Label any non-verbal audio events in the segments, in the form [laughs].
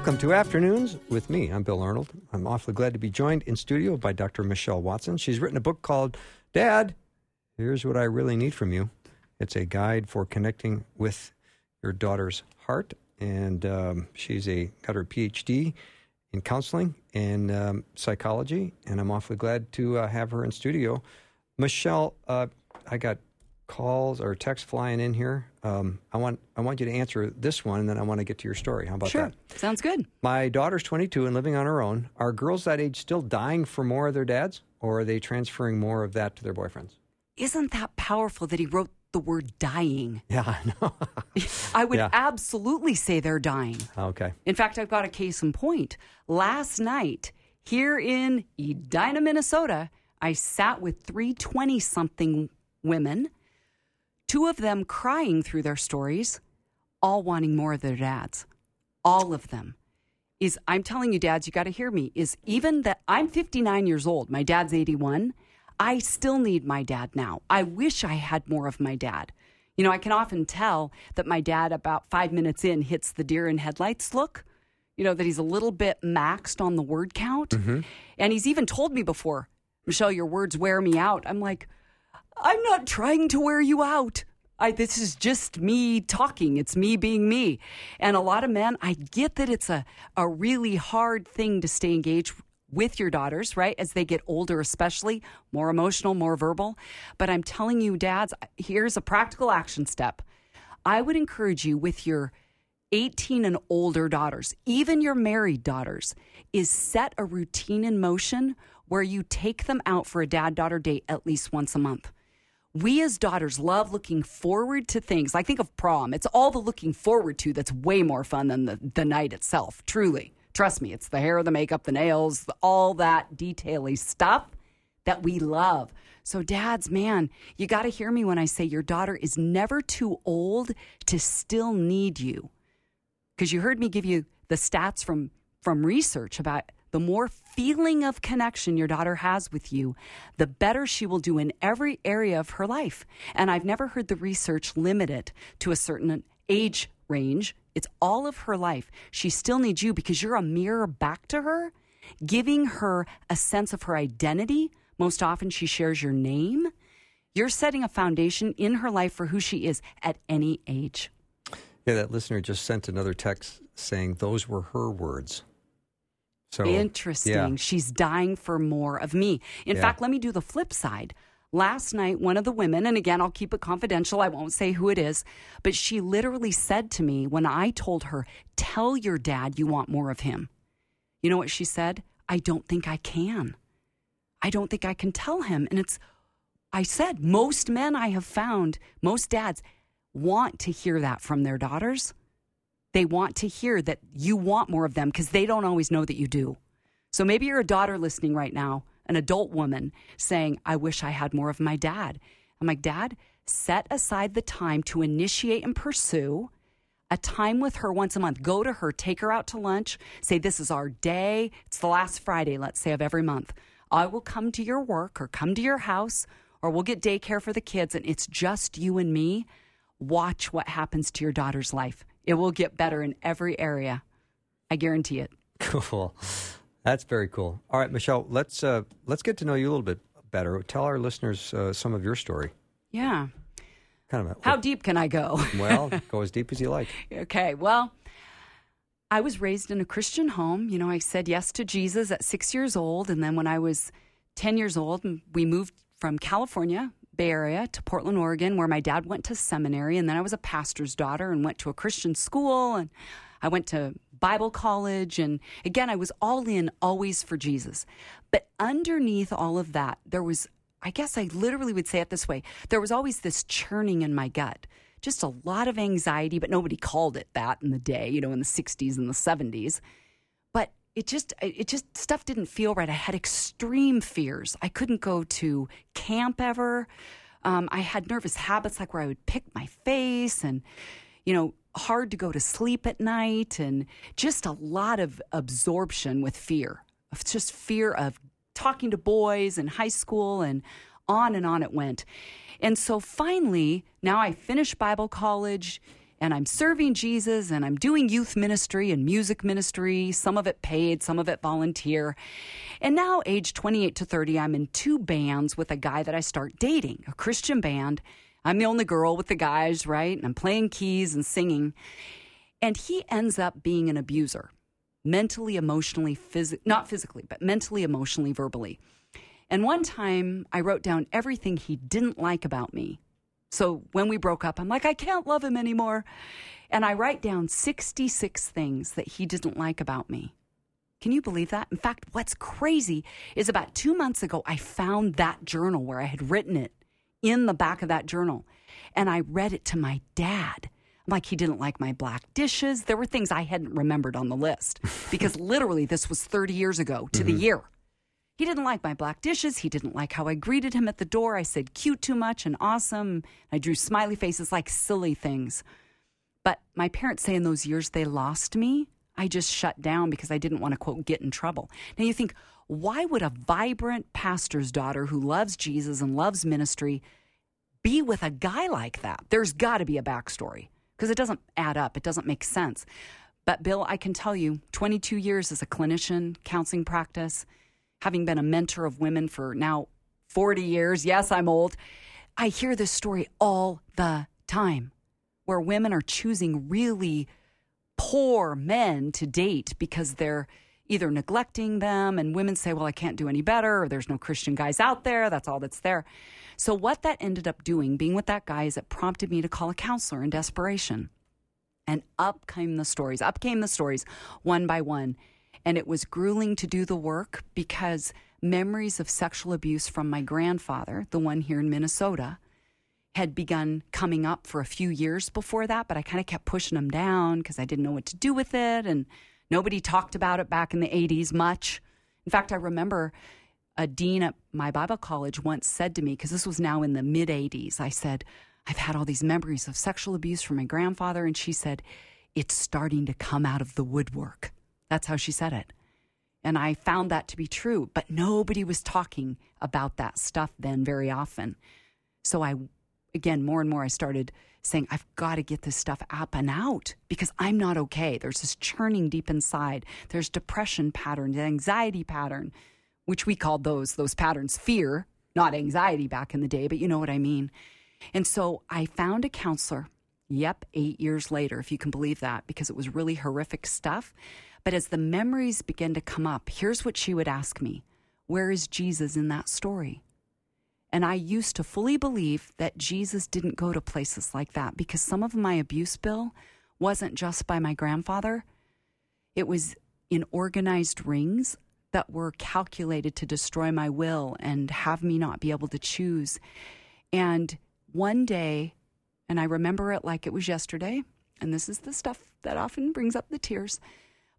Welcome to Afternoons with me. I'm Bill Arnold. I'm awfully glad to be joined in studio by Dr. Michelle Watson. She's written a book called Dad, Here's What I Really Need From You. It's a guide for connecting with your daughter's heart. And um, she's a got her PhD in counseling and um, psychology. And I'm awfully glad to uh, have her in studio. Michelle, uh, I got calls or texts flying in here. Um, I want I want you to answer this one, and then I want to get to your story. How about Sure. that? Sounds good. My daughter's 22 and living on her own. Are girls that age still dying for more of their dads, or are they transferring more of that to their boyfriends? Isn't that powerful that he wrote the word dying? [laughs] Yeah, I know. [laughs] I would Yeah. absolutely say they're dying. okay. In fact, I've got a case in point. Last night, here in Edina, Minnesota, I sat with three 20 something women, two of them crying through their stories, all wanting more of their dads. All of them. Is I'm telling you, dads, you got to hear me. Is even that I'm 59 years old, my dad's 81. I still need my dad now. I wish I had more of my dad. You know, I can often tell that my dad, about five minutes in, hits the deer in headlights look. You know, that he's a little bit maxed on the word count. Mm-hmm. And he's even told me before, Michelle, your words wear me out. I'm like, I'm not trying to wear you out. I, this is just me talking. It's me being me. And a lot of men, I get that it's a, a really hard thing to stay engaged with your daughters, right? As they get older, especially more emotional, more verbal. But I'm telling you, dads, here's a practical action step. I would encourage you with your 18 and older daughters, even your married daughters, is set a routine in motion where you take them out for a dad daughter date at least once a month. We as daughters love looking forward to things. Like think of prom. It's all the looking forward to that's way more fun than the, the night itself, truly. Trust me, it's the hair, the makeup, the nails, all that detaily stuff that we love. So, dads, man, you got to hear me when I say your daughter is never too old to still need you. Because you heard me give you the stats from, from research about the more feeling of connection your daughter has with you, the better she will do in every area of her life. And I've never heard the research limit it to a certain age range. It's all of her life. She still needs you because you're a mirror back to her, giving her a sense of her identity. Most often, she shares your name. You're setting a foundation in her life for who she is at any age. Yeah, that listener just sent another text saying those were her words. So Interesting. Yeah. She's dying for more of me. In Yeah. fact, let me do the flip side. Last night, one of the women, and again, I'll keep it confidential, I won't say who it is, but she literally said to me when I told her, Tell your dad you want more of him. You know what she said? I don't think I can. I don't think I can tell him. And it's, I said, most men I have found, most dads want to hear that from their daughters. They want to hear that you want more of them because they don't always know that you do. So maybe you're a daughter listening right now, an adult woman saying, I wish I had more of my dad. I'm like, Dad, set aside the time to initiate and pursue a time with her once a month. Go to her, take her out to lunch, say, This is our day. It's the last Friday, let's say, of every month. I will come to your work or come to your house or we'll get daycare for the kids and it's just you and me. Watch what happens to your daughter's life. It will get better in every area. I guarantee it. Cool. That's very cool. All right, Michelle, let's uh, let's get to know you a little bit better. Tell our listeners uh, some of your story. Yeah. Kind of a, How deep can I go? [laughs] well, go as deep as you like. Okay, well, I was raised in a Christian home. You know, I said yes to Jesus at six years old. And then when I was 10 years old, we moved from California, Bay Area, to Portland, Oregon, where my dad went to seminary. And then I was a pastor's daughter and went to a Christian school. And I went to Bible college. And again, I was all in, always for Jesus. But underneath all of that, there was, I guess I literally would say it this way there was always this churning in my gut just a lot of anxiety, but nobody called it that in the day, you know, in the 60s and the 70s. But it just, it just, stuff didn't feel right. I had extreme fears. I couldn't go to camp ever. Um, I had nervous habits like where I would pick my face and, you know, hard to go to sleep at night and just a lot of absorption with fear. Of just fear of talking to boys in high school and on and on it went. And so finally, now I finished Bible college and I'm serving Jesus and I'm doing youth ministry and music ministry, some of it paid, some of it volunteer. And now, age 28 to 30, I'm in two bands with a guy that I start dating, a Christian band. I'm the only girl with the guys, right? And I'm playing keys and singing. And he ends up being an abuser, mentally, emotionally, phys- not physically, but mentally, emotionally, verbally. And one time I wrote down everything he didn't like about me. So when we broke up, I'm like, I can't love him anymore. And I write down 66 things that he didn't like about me. Can you believe that? In fact, what's crazy is about two months ago, I found that journal where I had written it in the back of that journal. And I read it to my dad. Like he didn't like my black dishes. There were things I hadn't remembered on the list because [laughs] literally this was 30 years ago to mm-hmm. the year. He didn't like my black dishes. He didn't like how I greeted him at the door. I said cute too much and awesome. I drew smiley faces like silly things. But my parents say in those years they lost me. I just shut down because I didn't want to, quote, get in trouble. Now you think, why would a vibrant pastor's daughter who loves Jesus and loves ministry be with a guy like that? There's got to be a backstory because it doesn't add up. It doesn't make sense. But Bill, I can tell you, 22 years as a clinician, counseling practice, having been a mentor of women for now 40 years, yes, I'm old, I hear this story all the time where women are choosing really poor men to date because they're either neglecting them and women say, well, I can't do any better, or there's no Christian guys out there. That's all that's there. So, what that ended up doing, being with that guy, is it prompted me to call a counselor in desperation. And up came the stories, up came the stories one by one. And it was grueling to do the work because memories of sexual abuse from my grandfather, the one here in Minnesota, had begun coming up for a few years before that, but I kind of kept pushing them down because I didn't know what to do with it. And nobody talked about it back in the 80s much. In fact, I remember a dean at my Bible college once said to me, because this was now in the mid 80s, I said, I've had all these memories of sexual abuse from my grandfather. And she said, It's starting to come out of the woodwork. That's how she said it. And I found that to be true, but nobody was talking about that stuff then very often. So I, again, more and more, I started saying, I've got to get this stuff up and out because I'm not okay. There's this churning deep inside. There's depression patterns, anxiety pattern, which we called those, those patterns fear, not anxiety back in the day, but you know what I mean. And so I found a counselor. Yep, eight years later, if you can believe that, because it was really horrific stuff. But as the memories begin to come up, here's what she would ask me Where is Jesus in that story? And I used to fully believe that Jesus didn't go to places like that because some of my abuse bill wasn't just by my grandfather, it was in organized rings that were calculated to destroy my will and have me not be able to choose. And one day, and I remember it like it was yesterday, and this is the stuff that often brings up the tears.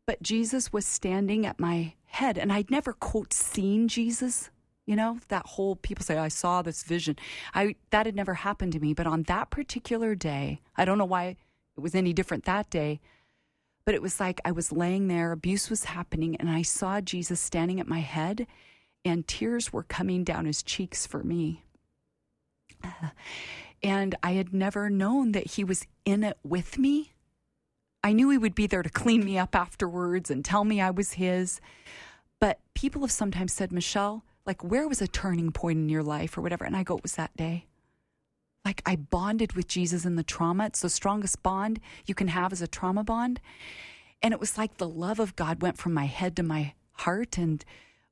But Jesus was standing at my head, and I'd never, quote, seen Jesus. You know, that whole people say, I saw this vision. I that had never happened to me. But on that particular day, I don't know why it was any different that day, but it was like I was laying there, abuse was happening, and I saw Jesus standing at my head, and tears were coming down his cheeks for me. [sighs] And I had never known that he was in it with me. I knew he would be there to clean me up afterwards and tell me I was his. But people have sometimes said, Michelle, like, where was a turning point in your life or whatever? And I go, it was that day. Like, I bonded with Jesus in the trauma. It's the strongest bond you can have as a trauma bond. And it was like the love of God went from my head to my heart, and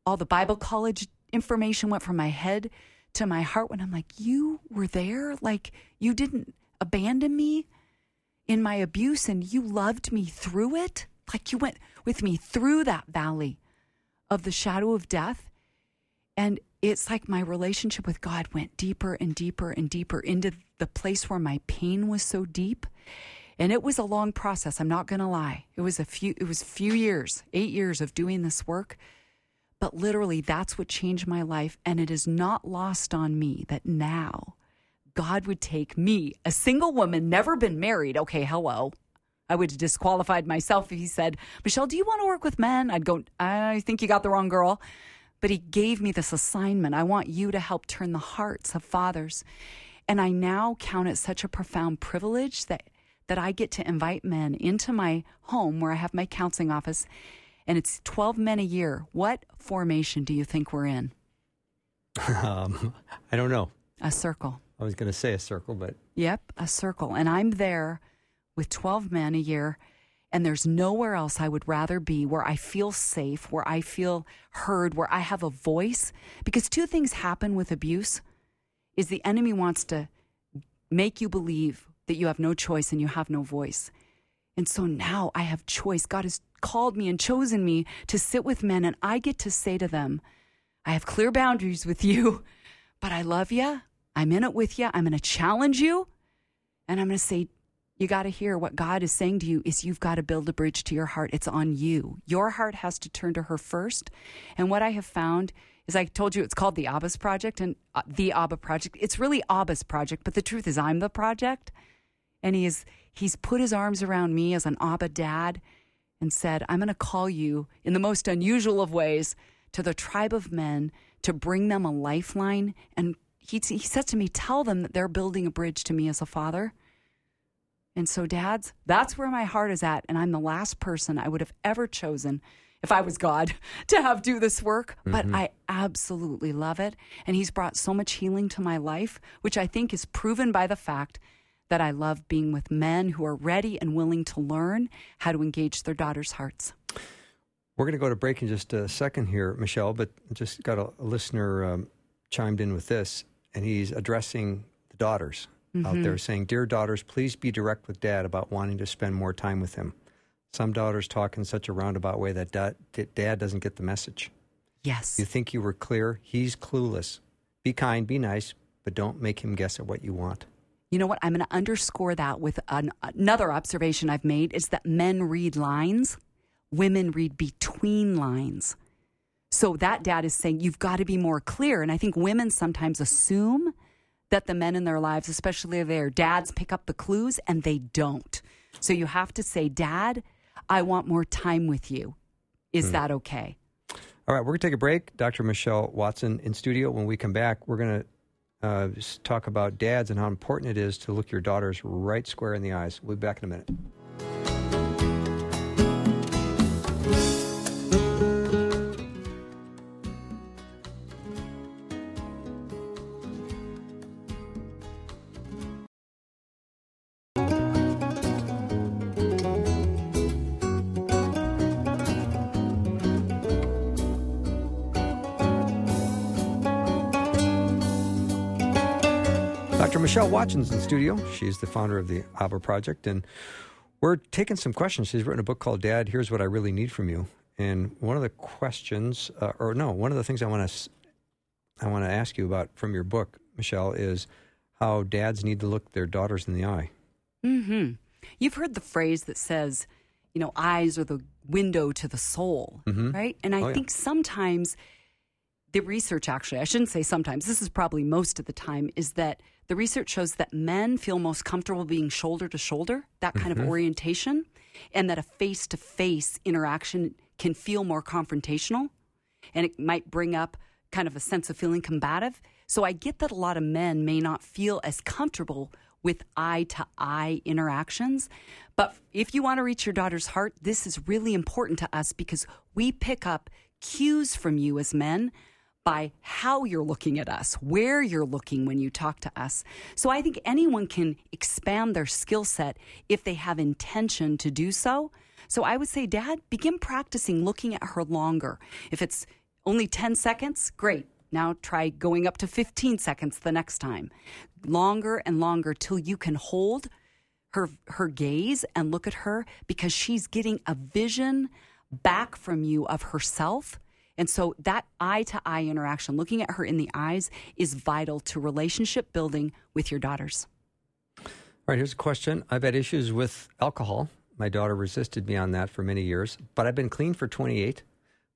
all the Bible college information went from my head to my heart when I'm like, You were there? Like, you didn't abandon me? In my abuse and you loved me through it. Like you went with me through that valley of the shadow of death. And it's like my relationship with God went deeper and deeper and deeper into the place where my pain was so deep. And it was a long process, I'm not going to lie. It was a few it was few years, 8 years of doing this work. But literally that's what changed my life and it is not lost on me that now God would take me, a single woman, never been married. Okay, hello. I would have disqualified myself if he said, Michelle, do you want to work with men? I'd go, I think you got the wrong girl. But he gave me this assignment. I want you to help turn the hearts of fathers. And I now count it such a profound privilege that, that I get to invite men into my home where I have my counseling office. And it's 12 men a year. What formation do you think we're in? [laughs] Um, I don't know. A circle. I was going to say a circle, but. Yep, a circle. And I'm there with 12 men a year and there's nowhere else I would rather be where I feel safe, where I feel heard, where I have a voice. Because two things happen with abuse is the enemy wants to make you believe that you have no choice and you have no voice. And so now I have choice. God has called me and chosen me to sit with men and I get to say to them, I have clear boundaries with you, [laughs] but I love you. I'm in it with you. I'm going to challenge you. And I'm going to say, you got to hear what God is saying to you is you've got to build a bridge to your heart. It's on you. Your heart has to turn to her first. And what I have found is I told you it's called the Abba's Project and uh, the Abba Project. It's really Abba's project, but the truth is I'm the project. And he is he's put his arms around me as an Abba dad and said, "I'm going to call you in the most unusual of ways to the tribe of men to bring them a lifeline." And he he said to me, "Tell them that they're building a bridge to me as a father." And so, dads, that's where my heart is at. And I'm the last person I would have ever chosen if I was God [laughs] to have do this work. Mm-hmm. But I absolutely love it. And He's brought so much healing to my life, which I think is proven by the fact that I love being with men who are ready and willing to learn how to engage their daughters' hearts. We're going to go to break in just a second here, Michelle, but just got a, a listener um, chimed in with this, and he's addressing the daughters mm-hmm. out there saying, Dear daughters, please be direct with dad about wanting to spend more time with him. Some daughters talk in such a roundabout way that dad, dad doesn't get the message. Yes. You think you were clear? He's clueless. Be kind, be nice, but don't make him guess at what you want. You know what? I'm going to underscore that with an, another observation I've made is that men read lines, women read between lines. So that dad is saying you've got to be more clear. And I think women sometimes assume that the men in their lives, especially their dads, pick up the clues and they don't. So you have to say, Dad, I want more time with you. Is hmm. that okay? All right, we're going to take a break. Dr. Michelle Watson in studio. When we come back, we're going to uh, talk about dads and how important it is to look your daughters right square in the eyes. We'll be back in a minute. Michelle Watson's in studio. She's the founder of the Abba Project, and we're taking some questions. She's written a book called "Dad, Here's What I Really Need from You." And one of the questions, uh, or no, one of the things I want to I want to ask you about from your book, Michelle, is how dads need to look their daughters in the eye. Mm-hmm. You've heard the phrase that says, you know, eyes are the window to the soul, mm-hmm. right? And I oh, think yeah. sometimes the research actually, I shouldn't say sometimes, this is probably most of the time, is that the research shows that men feel most comfortable being shoulder to shoulder, that kind mm-hmm. of orientation, and that a face to face interaction can feel more confrontational and it might bring up kind of a sense of feeling combative. So I get that a lot of men may not feel as comfortable with eye to eye interactions. But if you want to reach your daughter's heart, this is really important to us because we pick up cues from you as men by how you're looking at us, where you're looking when you talk to us. So I think anyone can expand their skill set if they have intention to do so. So I would say, Dad, begin practicing looking at her longer. If it's only 10 seconds, great. Now try going up to 15 seconds the next time. Longer and longer till you can hold her her gaze and look at her because she's getting a vision back from you of herself And so that eye to eye interaction, looking at her in the eyes, is vital to relationship building with your daughters. All right, here's a question. I've had issues with alcohol. My daughter resisted me on that for many years, but I've been clean for 28.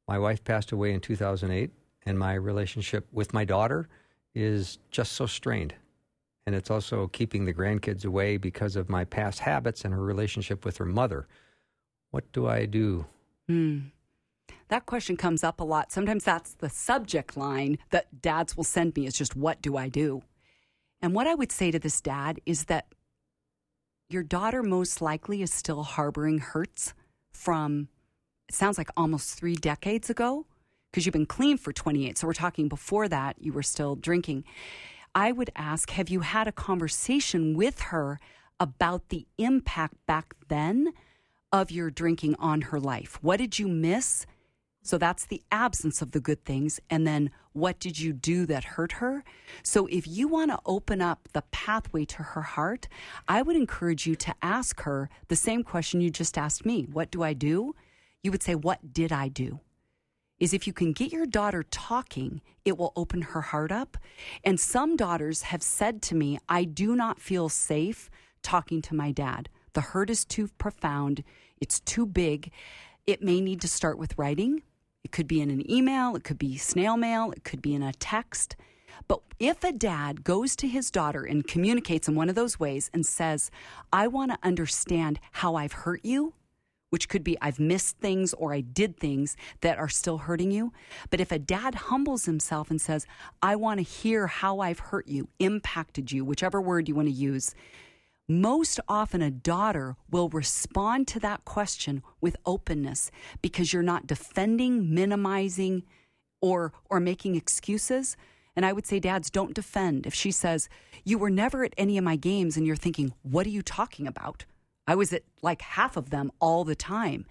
My wife passed away in 2008, and my relationship with my daughter is just so strained. And it's also keeping the grandkids away because of my past habits and her relationship with her mother. What do I do? Hmm. That question comes up a lot. Sometimes that's the subject line that dads will send me is just, What do I do? And what I would say to this dad is that your daughter most likely is still harboring hurts from, it sounds like almost three decades ago, because you've been clean for 28. So we're talking before that, you were still drinking. I would ask, have you had a conversation with her about the impact back then of your drinking on her life? What did you miss? So that's the absence of the good things. And then what did you do that hurt her? So if you want to open up the pathway to her heart, I would encourage you to ask her the same question you just asked me What do I do? You would say, What did I do? Is if you can get your daughter talking, it will open her heart up. And some daughters have said to me, I do not feel safe talking to my dad. The hurt is too profound, it's too big. It may need to start with writing it could be in an email, it could be snail mail, it could be in a text. But if a dad goes to his daughter and communicates in one of those ways and says, I want to understand how I've hurt you, which could be I've missed things or I did things that are still hurting you. But if a dad humbles himself and says, I want to hear how I've hurt you, impacted you, whichever word you want to use, most often a daughter will respond to that question with openness because you're not defending, minimizing, or or making excuses. And I would say, dads, don't defend. If she says, You were never at any of my games, and you're thinking, What are you talking about? I was at like half of them all the time.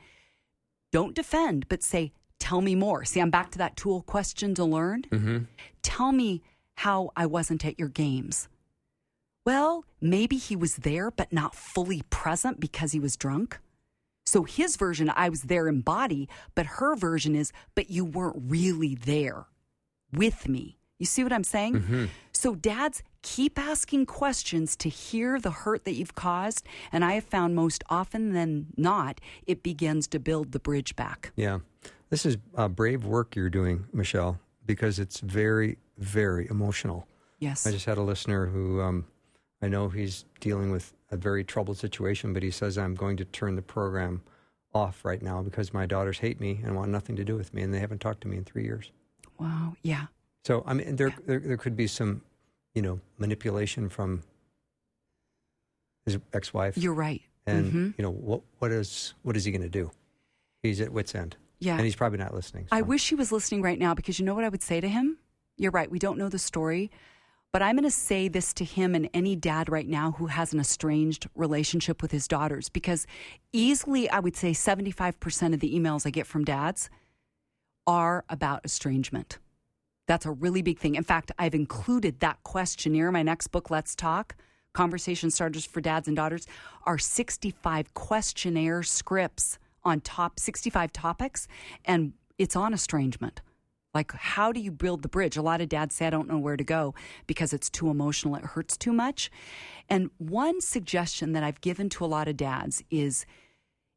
Don't defend, but say, Tell me more. See, I'm back to that tool question to learn. Mm-hmm. Tell me how I wasn't at your games. Well, maybe he was there, but not fully present because he was drunk. So his version, I was there in body, but her version is, but you weren't really there with me. You see what I'm saying? Mm-hmm. So, dads, keep asking questions to hear the hurt that you've caused. And I have found most often than not, it begins to build the bridge back. Yeah. This is uh, brave work you're doing, Michelle, because it's very, very emotional. Yes. I just had a listener who um, I know he's dealing with a very troubled situation, but he says, I'm going to turn the program off right now because my daughters hate me and want nothing to do with me, and they haven't talked to me in three years. Wow. Yeah. So, I mean, there, yeah. there, there could be some, you know, manipulation from his ex-wife. You're right. And mm-hmm. you know what? What is what is he going to do? He's at wit's end. Yeah, and he's probably not listening. So. I wish he was listening right now because you know what I would say to him. You're right. We don't know the story, but I'm going to say this to him and any dad right now who has an estranged relationship with his daughters, because easily I would say 75% of the emails I get from dads are about estrangement. That's a really big thing. In fact, I've included that questionnaire in my next book, Let's Talk Conversation Starters for Dads and Daughters, are 65 questionnaire scripts on top 65 topics, and it's on estrangement. Like, how do you build the bridge? A lot of dads say, I don't know where to go because it's too emotional, it hurts too much. And one suggestion that I've given to a lot of dads is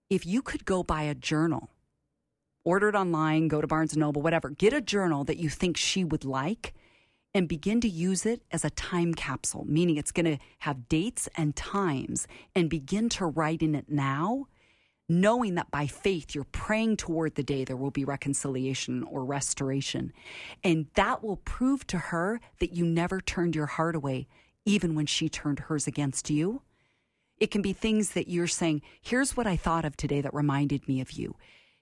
if you could go buy a journal, order it online, go to Barnes and Noble, whatever, get a journal that you think she would like and begin to use it as a time capsule, meaning it's going to have dates and times, and begin to write in it now knowing that by faith you're praying toward the day there will be reconciliation or restoration. And that will prove to her that you never turned your heart away, even when she turned hers against you. It can be things that you're saying, here's what I thought of today that reminded me of you.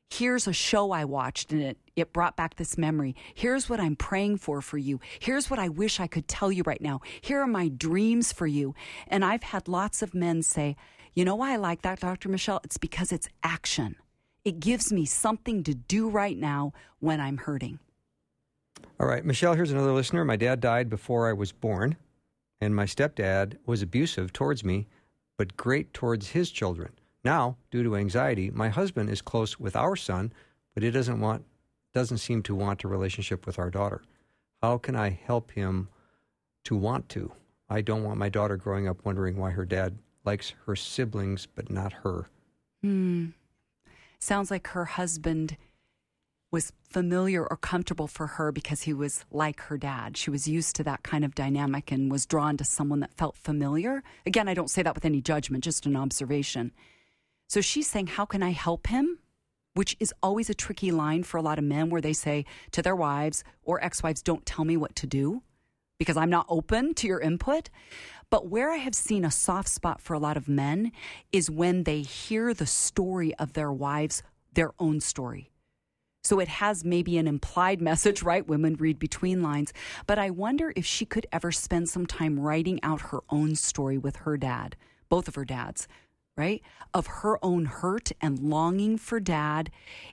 Here's a show I watched and it, it brought back this memory. Here's what I'm praying for for you. Here's what I wish I could tell you right now. Here are my dreams for you. And I've had lots of men say, you know why I like that, Dr. Michelle? It's because it's action. It gives me something to do right now when I'm hurting. All right, Michelle, here's another listener. My dad died before I was born, and my stepdad was abusive towards me, but great towards his children. Now, due to anxiety, my husband is close with our son, but he doesn't want doesn't seem to want a relationship with our daughter. How can I help him to want to? I don't want my daughter growing up wondering why her dad likes her siblings but not her. Hmm. Sounds like her husband was familiar or comfortable for her because he was like her dad. She was used to that kind of dynamic and was drawn to someone that felt familiar. Again, I don't say that with any judgment, just an observation. So she's saying, How can I help him? Which is always a tricky line for a lot of men where they say to their wives or ex wives, Don't tell me what to do because I'm not open to your input. But where I have seen a soft spot for a lot of men is when they hear the story of their wives, their own story. So it has maybe an implied [laughs] message, right? Women read between lines. But I wonder if she could ever spend some time writing out her own story with her dad, both of her dads, right? Of her own hurt and longing for dad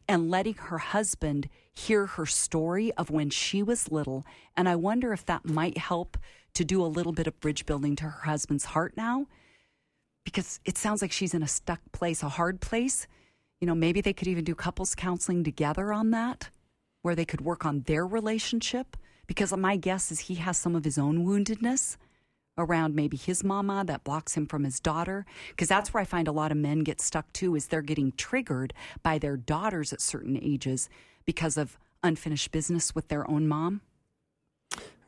and letting her husband hear her story of when she was little. And I wonder if that might help to do a little bit of bridge building to her husband's heart now. Because it sounds like she's in a stuck place, a hard place you know, maybe they could even do couples counseling together on that, where they could work on their relationship. Because my guess is he has some of his own woundedness around maybe his mama that blocks him from his daughter. Because that's where I find a lot of men get stuck too, is they're getting triggered by their daughters at certain ages because of unfinished business with their own mom.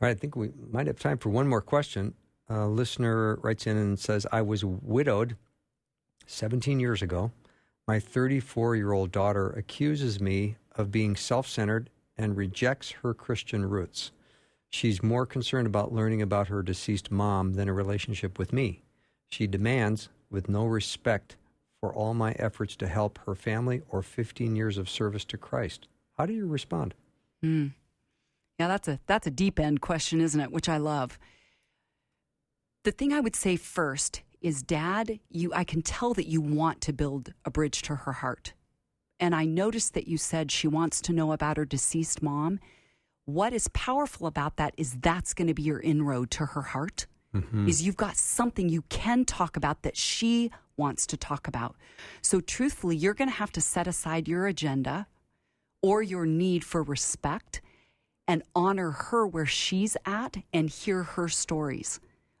I think we might have time for one more question. A listener writes in and says, I was widowed 17 years ago my 34 year old daughter accuses me of being self centered and rejects her Christian roots. She's more concerned about learning about her deceased mom than a relationship with me. She demands, with no respect for all my efforts to help her family or 15 years of service to Christ. How do you respond? Mm. Yeah, that's a that's a deep end question, isn't it? Which I love. The thing I would say first is dad you i can tell that you want to build a bridge to her heart and i noticed that you said she wants to know about her deceased mom what is powerful about that is that's going to be your inroad to her heart mm-hmm. is you've got something you can talk about that she wants to talk about so truthfully you're going to have to set aside your agenda or your need for respect and honor her where she's at and hear her stories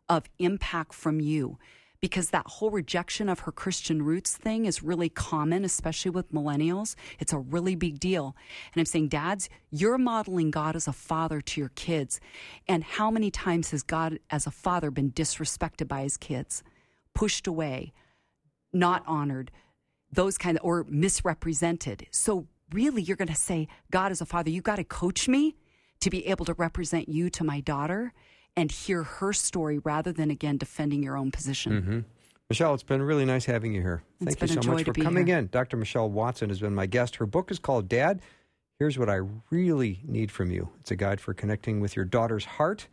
of impact from you because that whole rejection of her Christian roots thing is really common, especially with millennials. It's a really big deal. And I'm saying, dads, you're modeling God as a father to your kids. And how many times has God as a father been disrespected by his kids, pushed away, not honored, those kind of, or misrepresented? So really, you're going to say, God as a father, you got to coach me to be able to represent you to my daughter and hear her story rather than again defending your own position. Mm-hmm. Michelle, it's been really nice having you here. Thank you so much for coming here. in. Dr. Michelle Watson has been my guest. Her book is called Dad. Here's what I really need from you. It's a guide for connecting with your daughter's heart.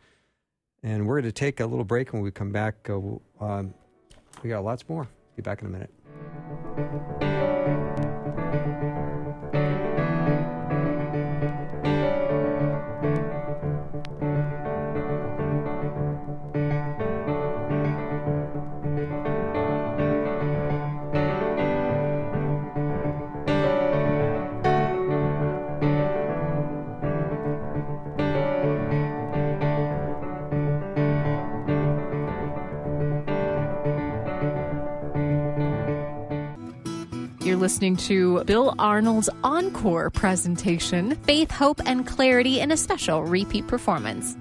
And we're going to take a little break. When we come back, uh, um, we got lots more. Be back in a minute. Listening to Bill Arnold's encore presentation, Faith, Hope, and Clarity in a special repeat performance.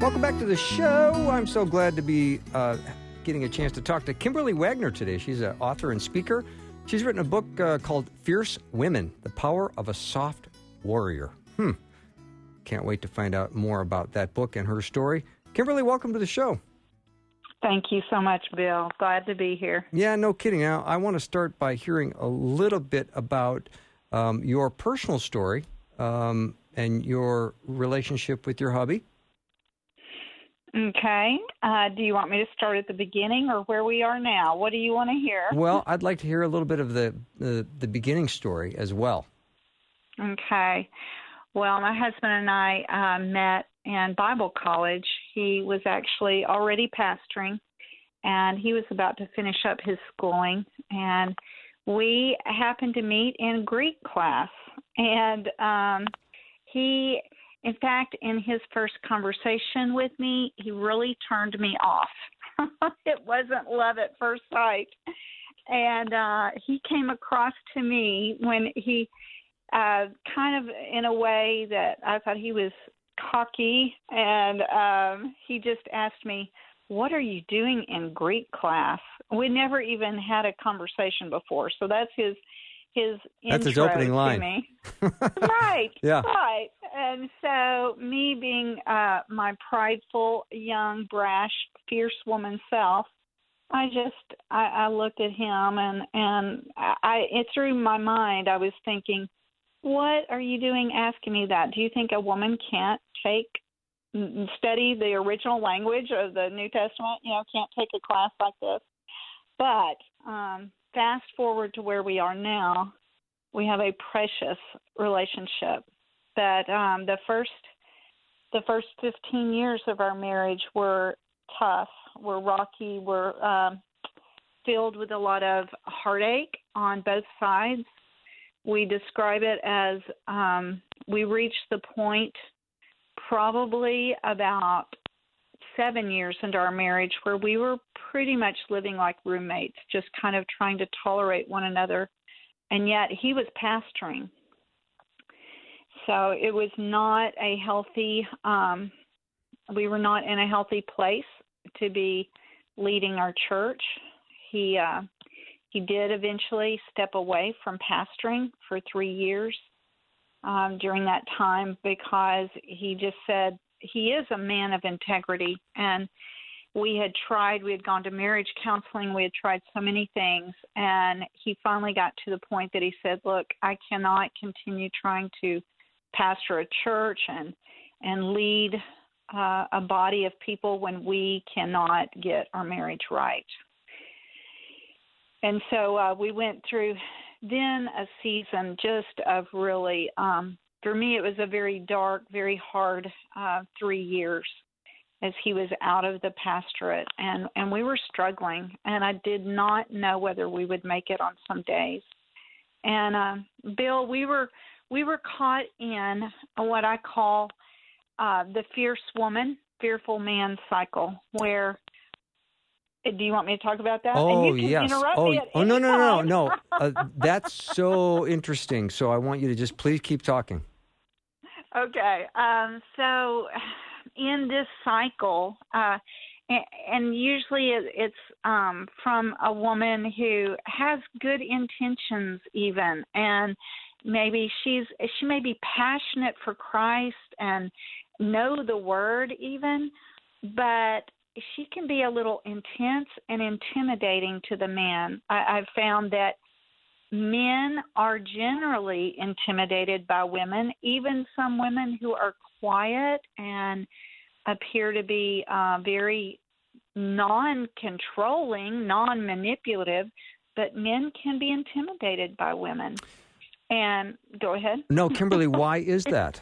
Welcome back to the show. I'm so glad to be uh, getting a chance to talk to Kimberly Wagner today. She's an author and speaker. She's written a book uh, called Fierce Women The Power of a Soft Warrior. Hmm. Can't wait to find out more about that book and her story. Kimberly, welcome to the show. Thank you so much, Bill. Glad to be here. Yeah, no kidding. Now, I want to start by hearing a little bit about um, your personal story um, and your relationship with your hubby. Okay. Uh, do you want me to start at the beginning or where we are now? What do you want to hear? Well, [laughs] I'd like to hear a little bit of the the, the beginning story as well. Okay. Well, my husband and I uh, met in Bible college. He was actually already pastoring, and he was about to finish up his schooling. And we happened to meet in Greek class, and um, he, in fact, in his first conversation with me, he really turned me off. [laughs] it wasn't love at first sight, and uh, he came across to me when he, uh, kind of in a way that I thought he was cocky, and um, he just asked me what are you doing in Greek class? We never even had a conversation before, so that's his his that's his opening line. [laughs] right. Yeah. Right. And so me being uh my prideful, young, brash, fierce woman self, I just I, I looked at him and and I it through my mind I was thinking, what are you doing asking me that? Do you think a woman can't take study the original language of the New Testament. You know, can't take a class like this. But um, fast forward to where we are now, we have a precious relationship. That um, the first the first 15 years of our marriage were tough, were rocky, were um, filled with a lot of heartache on both sides. We describe it as um, we reached the point probably about seven years into our marriage where we were pretty much living like roommates, just kind of trying to tolerate one another. And yet he was pastoring. So it was not a healthy, um, we were not in a healthy place to be leading our church. He, uh, he did eventually step away from pastoring for three years um, during that time because he just said he is a man of integrity. And we had tried we had gone to marriage counseling we had tried so many things and he finally got to the point that he said look i cannot continue trying to pastor a church and and lead uh, a body of people when we cannot get our marriage right and so uh, we went through then a season just of really um for me it was a very dark very hard uh three years as he was out of the pastorate and and we were struggling and i did not know whether we would make it on some days. And uh bill we were we were caught in what i call uh the fierce woman fearful man cycle where do you want me to talk about that? Oh yes. oh, oh no no no no. Uh, that's so interesting. So I want you to just please keep talking. Okay. Um, so in this cycle, uh, and, usually it's um, from a woman who has good intentions, even, and maybe she's she may be passionate for Christ and know the word even, but she can be a little intense and intimidating to the man. I, I've found that men are generally intimidated by women, even some women who are quiet and appear to be uh, very non controlling, non manipulative, but men can be intimidated by women. And go ahead. No, Kimberly, [laughs] why is that?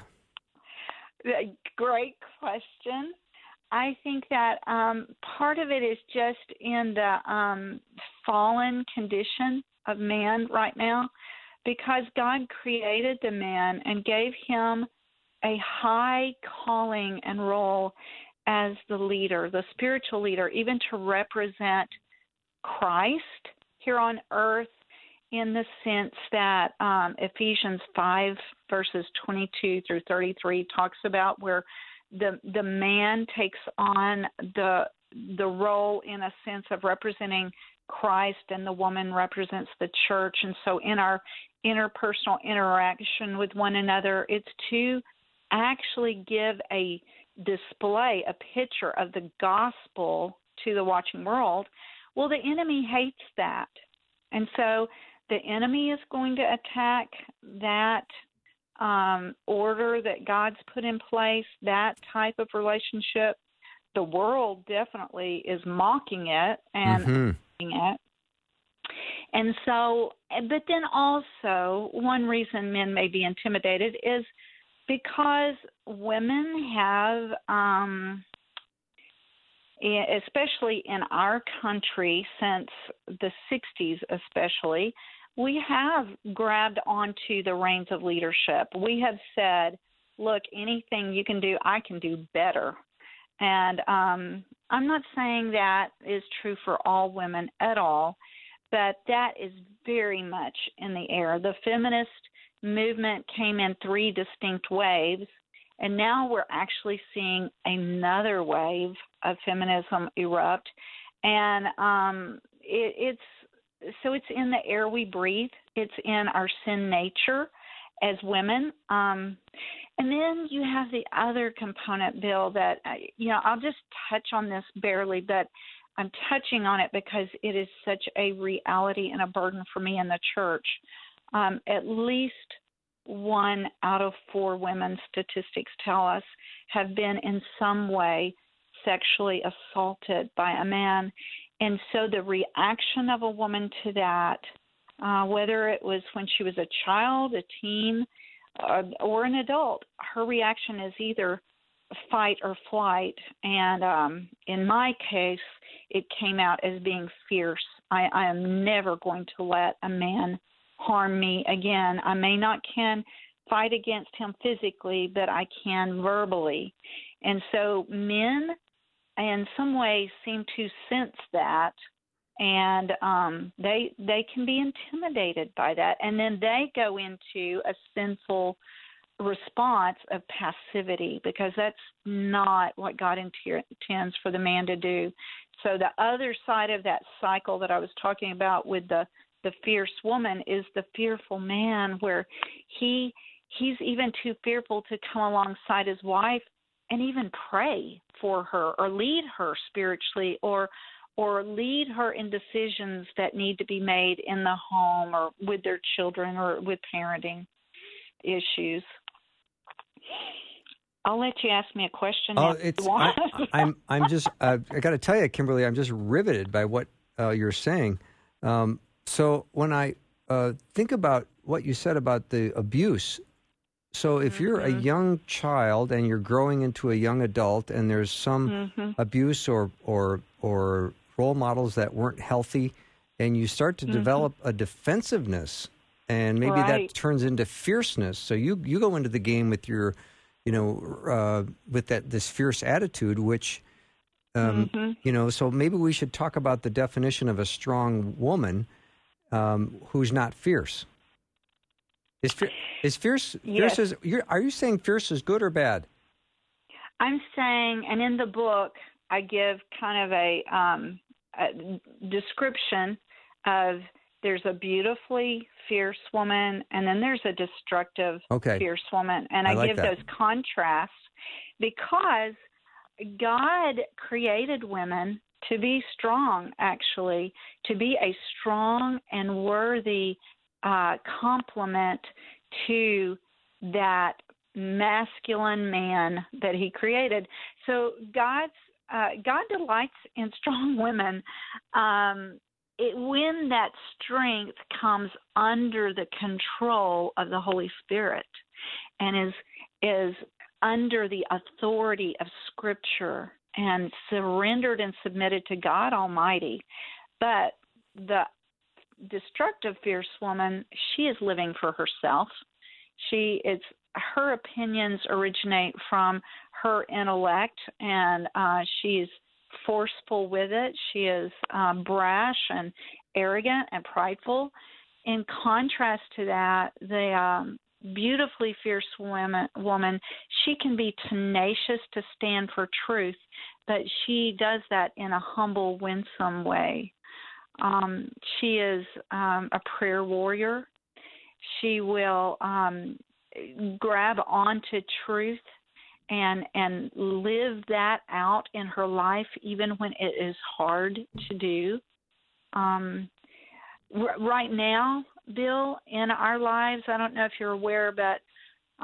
Great question. I think that um, part of it is just in the um, fallen condition of man right now, because God created the man and gave him a high calling and role as the leader, the spiritual leader, even to represent Christ here on earth in the sense that um, Ephesians 5, verses 22 through 33 talks about where the the man takes on the the role in a sense of representing Christ and the woman represents the church. And so in our interpersonal interaction with one another it's to actually give a display a picture of the gospel to the watching world. Well the enemy hates that. And so the enemy is going to attack that um, order that God's put in place, that type of relationship, the world definitely is mocking it and mm-hmm. it. And so, but then also, one reason men may be intimidated is because women have, um, especially in our country since the 60s, especially, we have grabbed onto the reins of leadership. We have said, look, anything you can do, I can do better. And um, I'm not saying that is true for all women at all, but that is very much in the air. The feminist movement came in three distinct waves, and now we're actually seeing another wave of feminism erupt. And um, it, it's so it's in the air we breathe. It's in our sin nature as women. Um, and then you have the other component, Bill, that, uh, you know, I'll just touch on this barely, but I'm touching on it because it is such a reality and a burden for me in the church. Um, at least one out of four women, statistics tell us, have been in some way sexually assaulted by a man. And so the reaction of a woman to that, uh, whether it was when she was a child, a teen, uh, or an adult, her reaction is either fight or flight. And um, in my case, it came out as being fierce. I, I am never going to let a man harm me again. I may not can fight against him physically, but I can verbally. And so men in some ways seem to sense that and um they they can be intimidated by that and then they go into a sinful response of passivity because that's not what God intends for the man to do. So the other side of that cycle that I was talking about with the the fierce woman is the fearful man where he he's even too fearful to come alongside his wife and even pray for her or lead her spiritually or or lead her in decisions that need to be made in the home or with their children or with parenting issues. I'll let you ask me a question. Oh, it's I, am I'm, I'm just uh, I got to tell you, Kimberly, I'm just riveted by what uh, you're saying. Um, so when I uh, think about what you said about the abuse so if mm-hmm. you're a mm-hmm. young child and you're growing into a young adult and there's some mm-hmm. abuse or or or role models that weren't healthy and you start to mm-hmm. develop a defensiveness and maybe right. that turns into fierceness so you you go into the game with your you know uh, with that this fierce attitude which um, mm-hmm. you know so maybe we should talk about the definition of a strong woman um, who's not fierce is, is fierce? Yes. Fierce is, are you saying fierce is good or bad? I'm saying, and in the book, I give kind of a, um, a description of there's a beautifully fierce woman, and then there's a destructive okay. fierce woman, and I, I like give that. those contrasts because God created women to be strong, actually, to be a strong and worthy uh, complement to that masculine man that he created. So God's uh, God delights in strong [laughs] women. Um, it, when that strength comes under the control of the Holy Spirit and is is under the authority of Scripture and surrendered and submitted to God Almighty. But the destructive fierce woman, she is living for herself. She is her opinions originate from her intellect, and uh, she's forceful with it. She is um, brash and arrogant and prideful. In contrast to that, the um, beautifully fierce woman, woman, she can be tenacious to stand for truth, but she does that in a humble, winsome way. Um, she is um, a prayer warrior. She will um, grab onto truth and and live that out in her life, even when it is hard to do. Um, r- right now, Bill, in our lives, I don't know if you're aware, but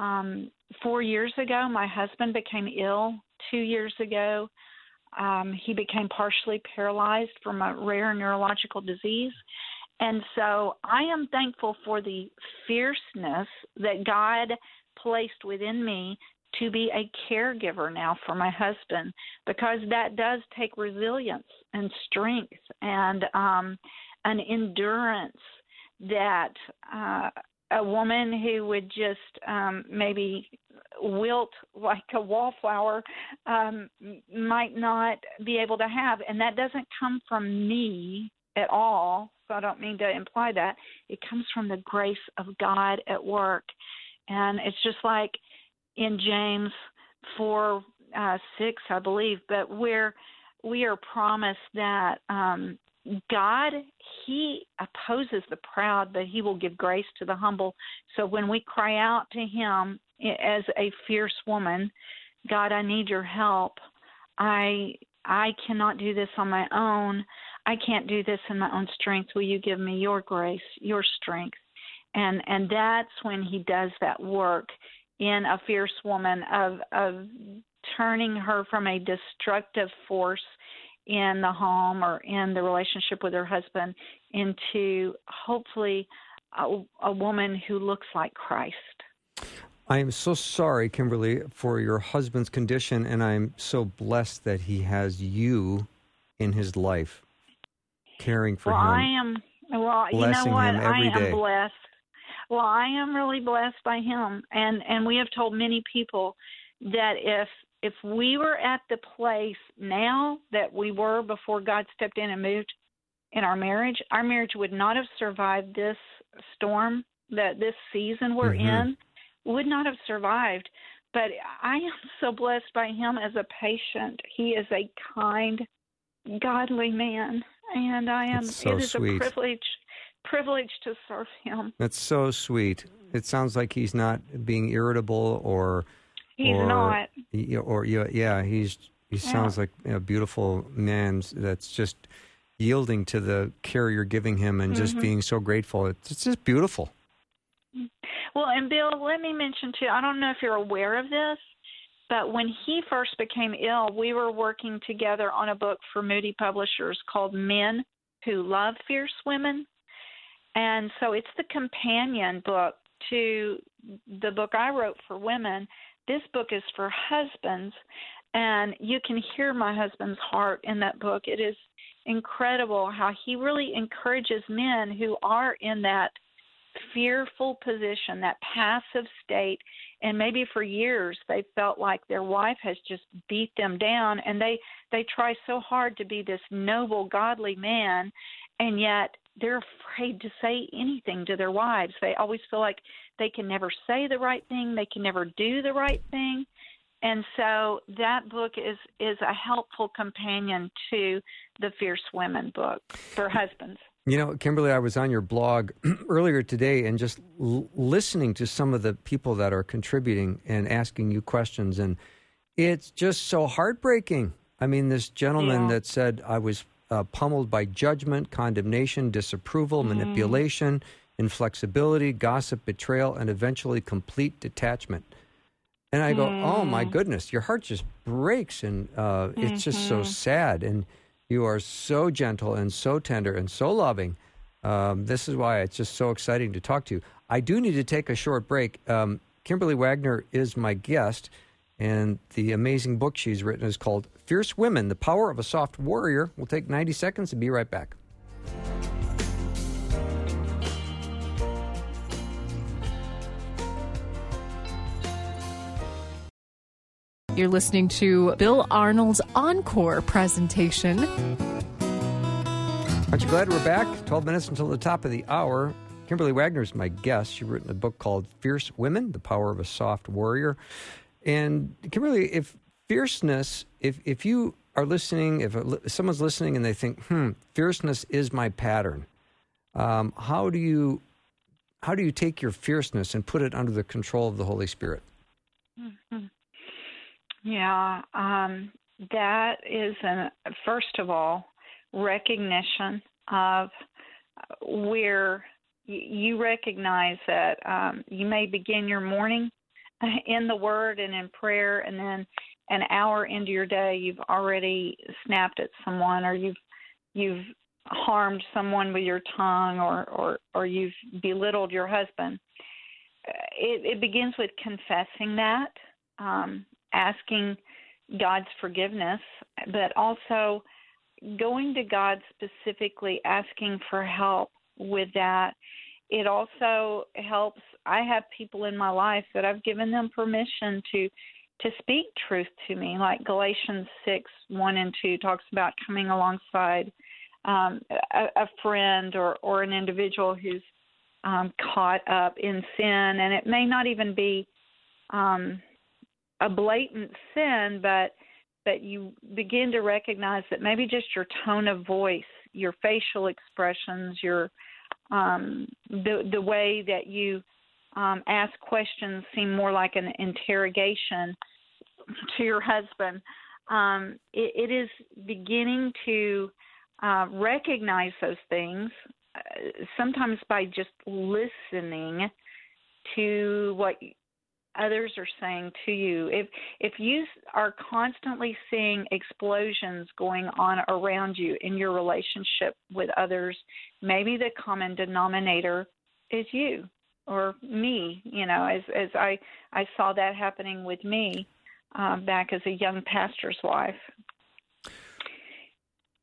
um, four years ago, my husband became ill. Two years ago, um, he became partially paralyzed from a rare neurological disease. And so I am thankful for the fierceness that God placed within me to be a caregiver now for my husband because that does take resilience and strength and um, an endurance that uh, a woman who would just um, maybe wilt like a wallflower um, might not be able to have. And that doesn't come from me at all. So I don't mean to imply that. It comes from the grace of God at work. And it's just like in James 4 uh, 6, I believe, but where we are promised that um, God, He opposes the proud, but He will give grace to the humble. So when we cry out to Him as a fierce woman, God, I need your help. I I cannot do this on my own. I can't do this in my own strength. Will you give me your grace, your strength? And and that's when he does that work in a fierce woman of of turning her from a destructive force in the home or in the relationship with her husband into hopefully a, a woman who looks like Christ. I am so sorry, Kimberly, for your husband's condition, and I'm so blessed that he has you in his life, caring for well, him. I am. Well, you know what? I am day. blessed. Well, I am really blessed by him, and and we have told many people that if if we were at the place now that we were before God stepped in and moved in our marriage, our marriage would not have survived this storm that this season we're mm-hmm. in would not have survived. But I am so blessed by him as a patient. He is a kind, godly man, and I am. so it is sweet. a privilege, privilege to serve him. That's so sweet. It sounds like he's not being irritable or He's or, not. Or yeah, yeah, he's he Yeah. sounds like a beautiful man that's just yielding to the care you're giving him and just Mhm. being so grateful. It's, it's just beautiful. Well, and Bill, let me mention too. I don't know if you're aware of this, but when he first became ill, we were working together on a book for Moody Publishers called Men Who Love Fierce Women. And so it's the companion book to the book I wrote for women. This book is for husbands, and you can hear my husband's heart in that book. It is incredible how he really encourages men who are in that fearful position, that passive state, and maybe for years they felt like their wife has just beat them down and they they try so hard to be this noble godly man and yet they're afraid to say anything to their wives. They always feel like they can never say the right thing, they can never do the right thing. And so that book is is a helpful companion to the Fierce Women book for husbands. You know, Kimberly, I was on your blog [clears throat] earlier today and just l- listening to some of the people that are contributing and asking you questions, and it's just so heartbreaking. I mean, this gentleman Yeah. that said I was uh, pummeled by judgment, condemnation, disapproval, Mm. manipulation, inflexibility, gossip, betrayal, and eventually complete detachment. And I go, oh my Mm. goodness, your heart just breaks, and uh, it's just so Mhm. sad. And you are so gentle and so tender and so loving. Um, this is why it's just so exciting to talk to you. I do need to take a short break. Um, Kimberly Wagner is my guest, and the amazing book she's written is called Fierce Women The Power of a Soft Warrior. We'll take 90 seconds and be right back. You're listening to Bill Arnold's Encore presentation. Aren't you glad we're back? 12 minutes until the top of the hour. Kimberly Wagner is my guest. She's written a book called Fierce Women The Power of a Soft Warrior. And Kimberly, if fierceness, if, if you are listening, if, someone's listening and they think, hmm, fierceness is my pattern, um, how do you how do you take your fierceness and put it under the control of the Holy Spirit? Mhm. Yeah, um, that is an first of all recognition of where you recognize that um, you may begin your morning [laughs] in the Word and in prayer, and then an hour into your day, you've already snapped at someone, or you've you've harmed someone with your tongue, or or or you've belittled your husband. It, it begins with confessing that, um, asking God's forgiveness, but also going to God specifically, asking for help with that. It also helps. I have people in my life that I've given them permission to to speak truth to me, like Galatians six one and two talks about coming alongside um, a, a friend or or an individual who's um, caught up in sin, and it may not even be um, a blatant sin, but but you begin to recognize that maybe just your tone of voice, your facial expressions, your um, the the way that you um, ask questions seem more like an interrogation to your husband. Um, it, it is beginning to uh, recognize those things, uh, sometimes by just listening to what others are saying to you. If if you are constantly seeing explosions going on around you in your relationship with others, maybe the common denominator is you or me. You know, as as I I saw that happening with me uh, back as a young pastor's wife.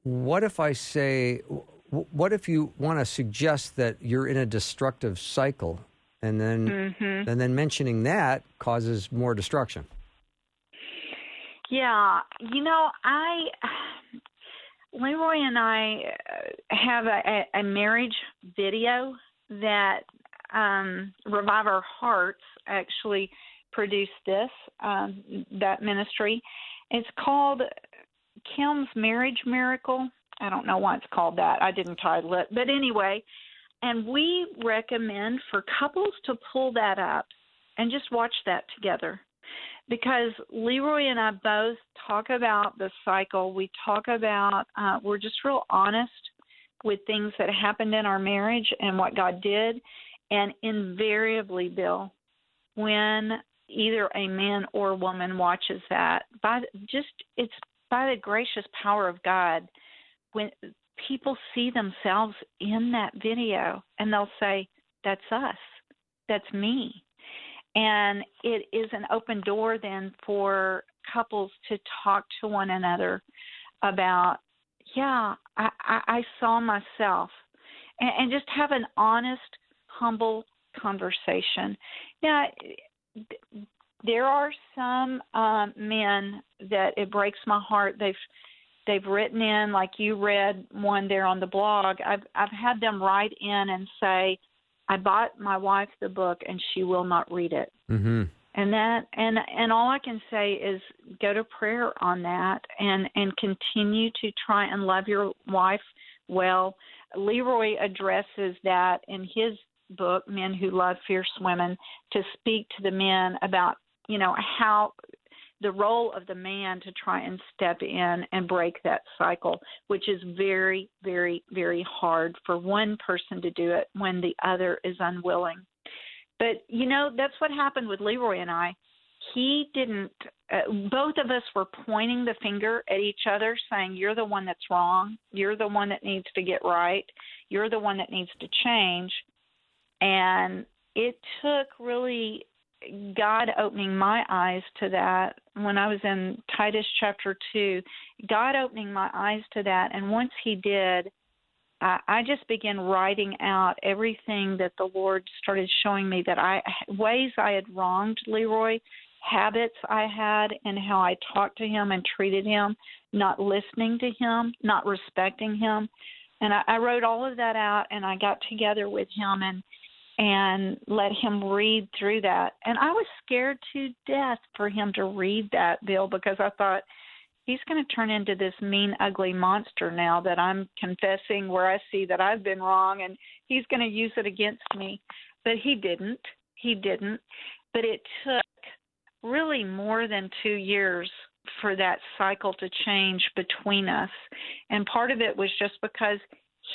What if I say? What if you want to suggest that you're in a destructive cycle and then mm-hmm. and then mentioning that causes more destruction. Yeah, you know, I Leroy and I uh, have a, a marriage video that um, Revive Our Hearts actually produced this um, that ministry. It's called Kim's Marriage Miracle. I don't know why it's called that. I didn't title it, but anyway, and we recommend for couples to pull that up and just watch that together. Because Leroy and I both talk about the cycle. We talk about, uh, we're just real honest with things that happened in our marriage and what God did. And invariably, Bill, when either a man or woman watches that, by just it's by the gracious power of God, when people see themselves in that video and they'll say, That's us. That's me. And it is an open door then for couples to talk to one another about, yeah, I, I, I saw myself, and, and just have an honest, humble conversation. Now, there are some um, men that it breaks my heart. They've they've written in like you read one there on the blog i've i've had them write in and say i bought my wife the book and she will not read it mm-hmm. and that and and all i can say is go to prayer on that and and continue to try and love your wife well leroy addresses that in his book men who love fierce women to speak to the men about you know how the role of the man to try and step in and break that cycle, which is very, very, very hard for one person to do it when the other is unwilling. But, you know, that's what happened with Leroy and I. He didn't, uh, both of us were pointing the finger at each other, saying, You're the one that's wrong. You're the one that needs to get right. You're the one that needs to change. And it took really God opening my eyes to that when I was in Titus chapter 2, God opening my eyes to that. And once He did, I, I just began writing out everything that the Lord started showing me that I, ways I had wronged Leroy, habits I had, and how I talked to him and treated him, not listening to him, not respecting him. And I, I wrote all of that out and I got together with him and and let him read through that. And I was scared to death for him to read that, Bill, because I thought he's going to turn into this mean, ugly monster now that I'm confessing where I see that I've been wrong and he's going to use it against me. But he didn't. He didn't. But it took really more than two years for that cycle to change between us. And part of it was just because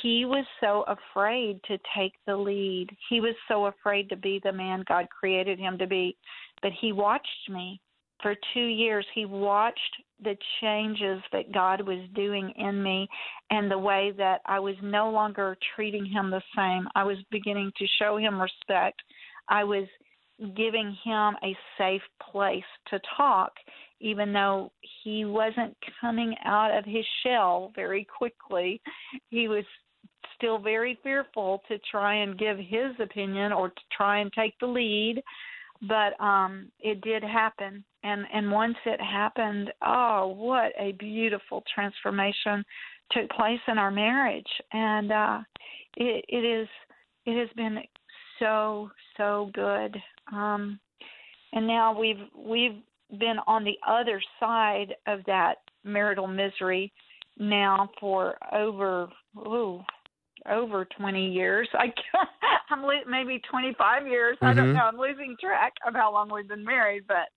he was so afraid to take the lead. He was so afraid to be the man God created him to be. But he watched me for two years. He watched the changes that God was doing in me and the way that I was no longer treating him the same. I was beginning to show him respect. I was giving him a safe place to talk, even though he wasn't coming out of his shell very quickly. He was still very fearful to try and give his opinion or to try and take the lead. But um it did happen. And and once it happened oh what a beautiful transformation took place in our marriage. And uh it it is it has been so so good. Um and now we've we've been on the other side of that marital misery now for over ooh, over 20 years. [laughs] I I'm maybe 25 years. Mm-hmm. I don't mm-hmm. know. I'm losing track of how long we've been married, but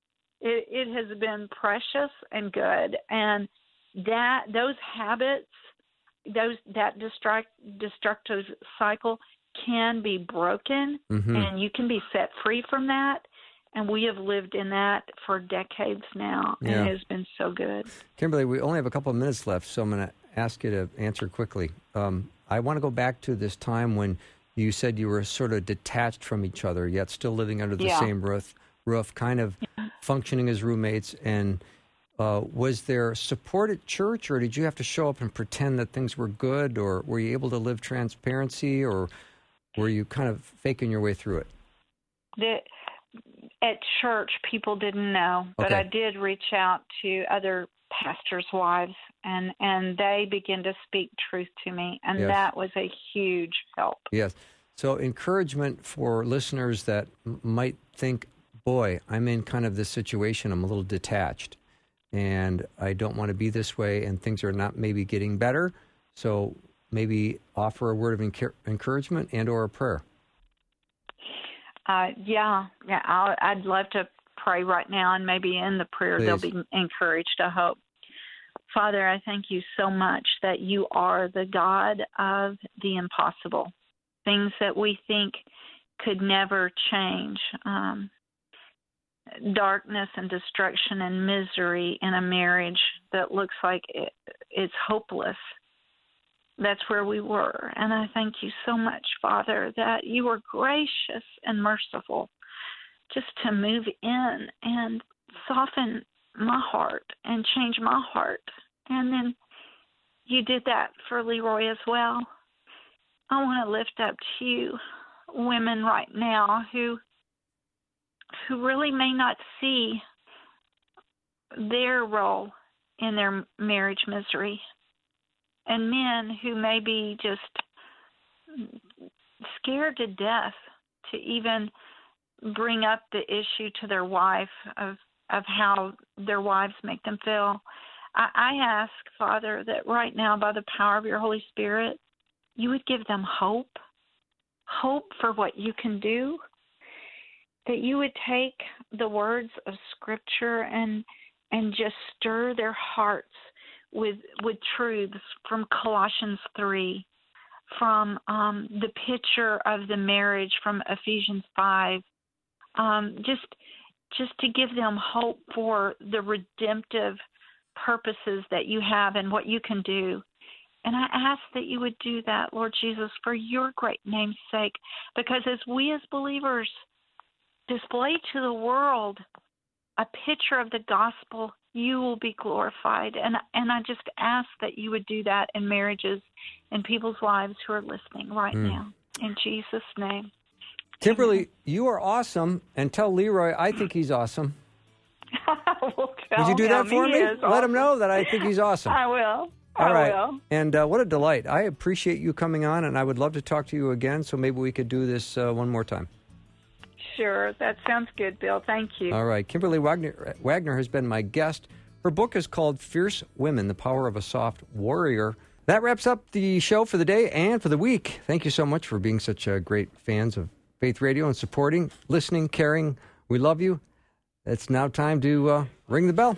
it it has been precious and good. And that those habits, those that destruct destructive cycle can be broken, mm-hmm. and you can be set free from that. And we have lived in that for decades now, and yeah. it has been so good. Kimberly, we only have a couple of minutes left, so I'm going to ask you to answer quickly. Um, I want to go back to this time when you said you were sort of detached from each other, yet still living under the yeah. same roof, roof, kind of yeah. functioning as roommates. And uh, was there support at church, or did you have to show up and pretend that things were good, or were you able to live transparency, or were you kind of faking your way through it? The, at church, people didn't know, but okay. I did reach out to other pastors' wives, and and they begin to speak truth to me, and yes. that was a huge help. Yes. So encouragement for listeners that might think, "Boy, I'm in kind of this situation. I'm a little detached, and I don't want to be this way, and things are not maybe getting better." So maybe offer a word of enc- encouragement and or a prayer. Uh, yeah, yeah, i i'd love to pray right now, and maybe in the prayer Please. they'll be encouraged. I hope. Father, I thank you so much that you are the God of the impossible, things that we think could never change. Um, darkness and destruction and misery in a marriage that looks like it, it's hopeless. That's where we were. And I thank you so much, Father, that you were gracious and merciful just to move in and soften my heart and change my heart. And then you did that for Leroy as well. I want to lift up to you women right now who who really may not see their role in their marriage misery and men who may be just scared to death to even bring up the issue to their wife of of how their wives make them feel. I, I ask, Father, that right now, by the power of your Holy Spirit, you would give them hope, hope for what you can do. That you would take the words of Scripture and and just stir their hearts with with truths from Colossians three, from um, the picture of the marriage from Ephesians five, um, just just to give them hope for the redemptive purposes that you have and what you can do. And I ask that you would do that, Lord Jesus, for your great name's sake, because as we as believers display to the world a picture of the gospel, you will be glorified. And and I just ask that you would do that in marriages and people's lives who are listening right mm. now. In Jesus' name. Kimberly, you are awesome, and tell Leroy I think he's awesome. [laughs] will Would you do that for me? Let him know that I think he's [laughs] awesome. I will. All I right. Will. And uh, what a delight. I appreciate you coming on, and I would love to talk to you again, so maybe we could do this uh, one more time. Sure. That sounds good, Bill. Thank you. All right. Kimberly Wagner, Wagner has been my guest. Her book is called Fierce Women The Power of a Soft Warrior. That wraps up the show for the day and for the week. Thank you so much for being such uh, great fans of Faith Radio and supporting, listening, caring. We love you. It's now time to uh, ring the bell.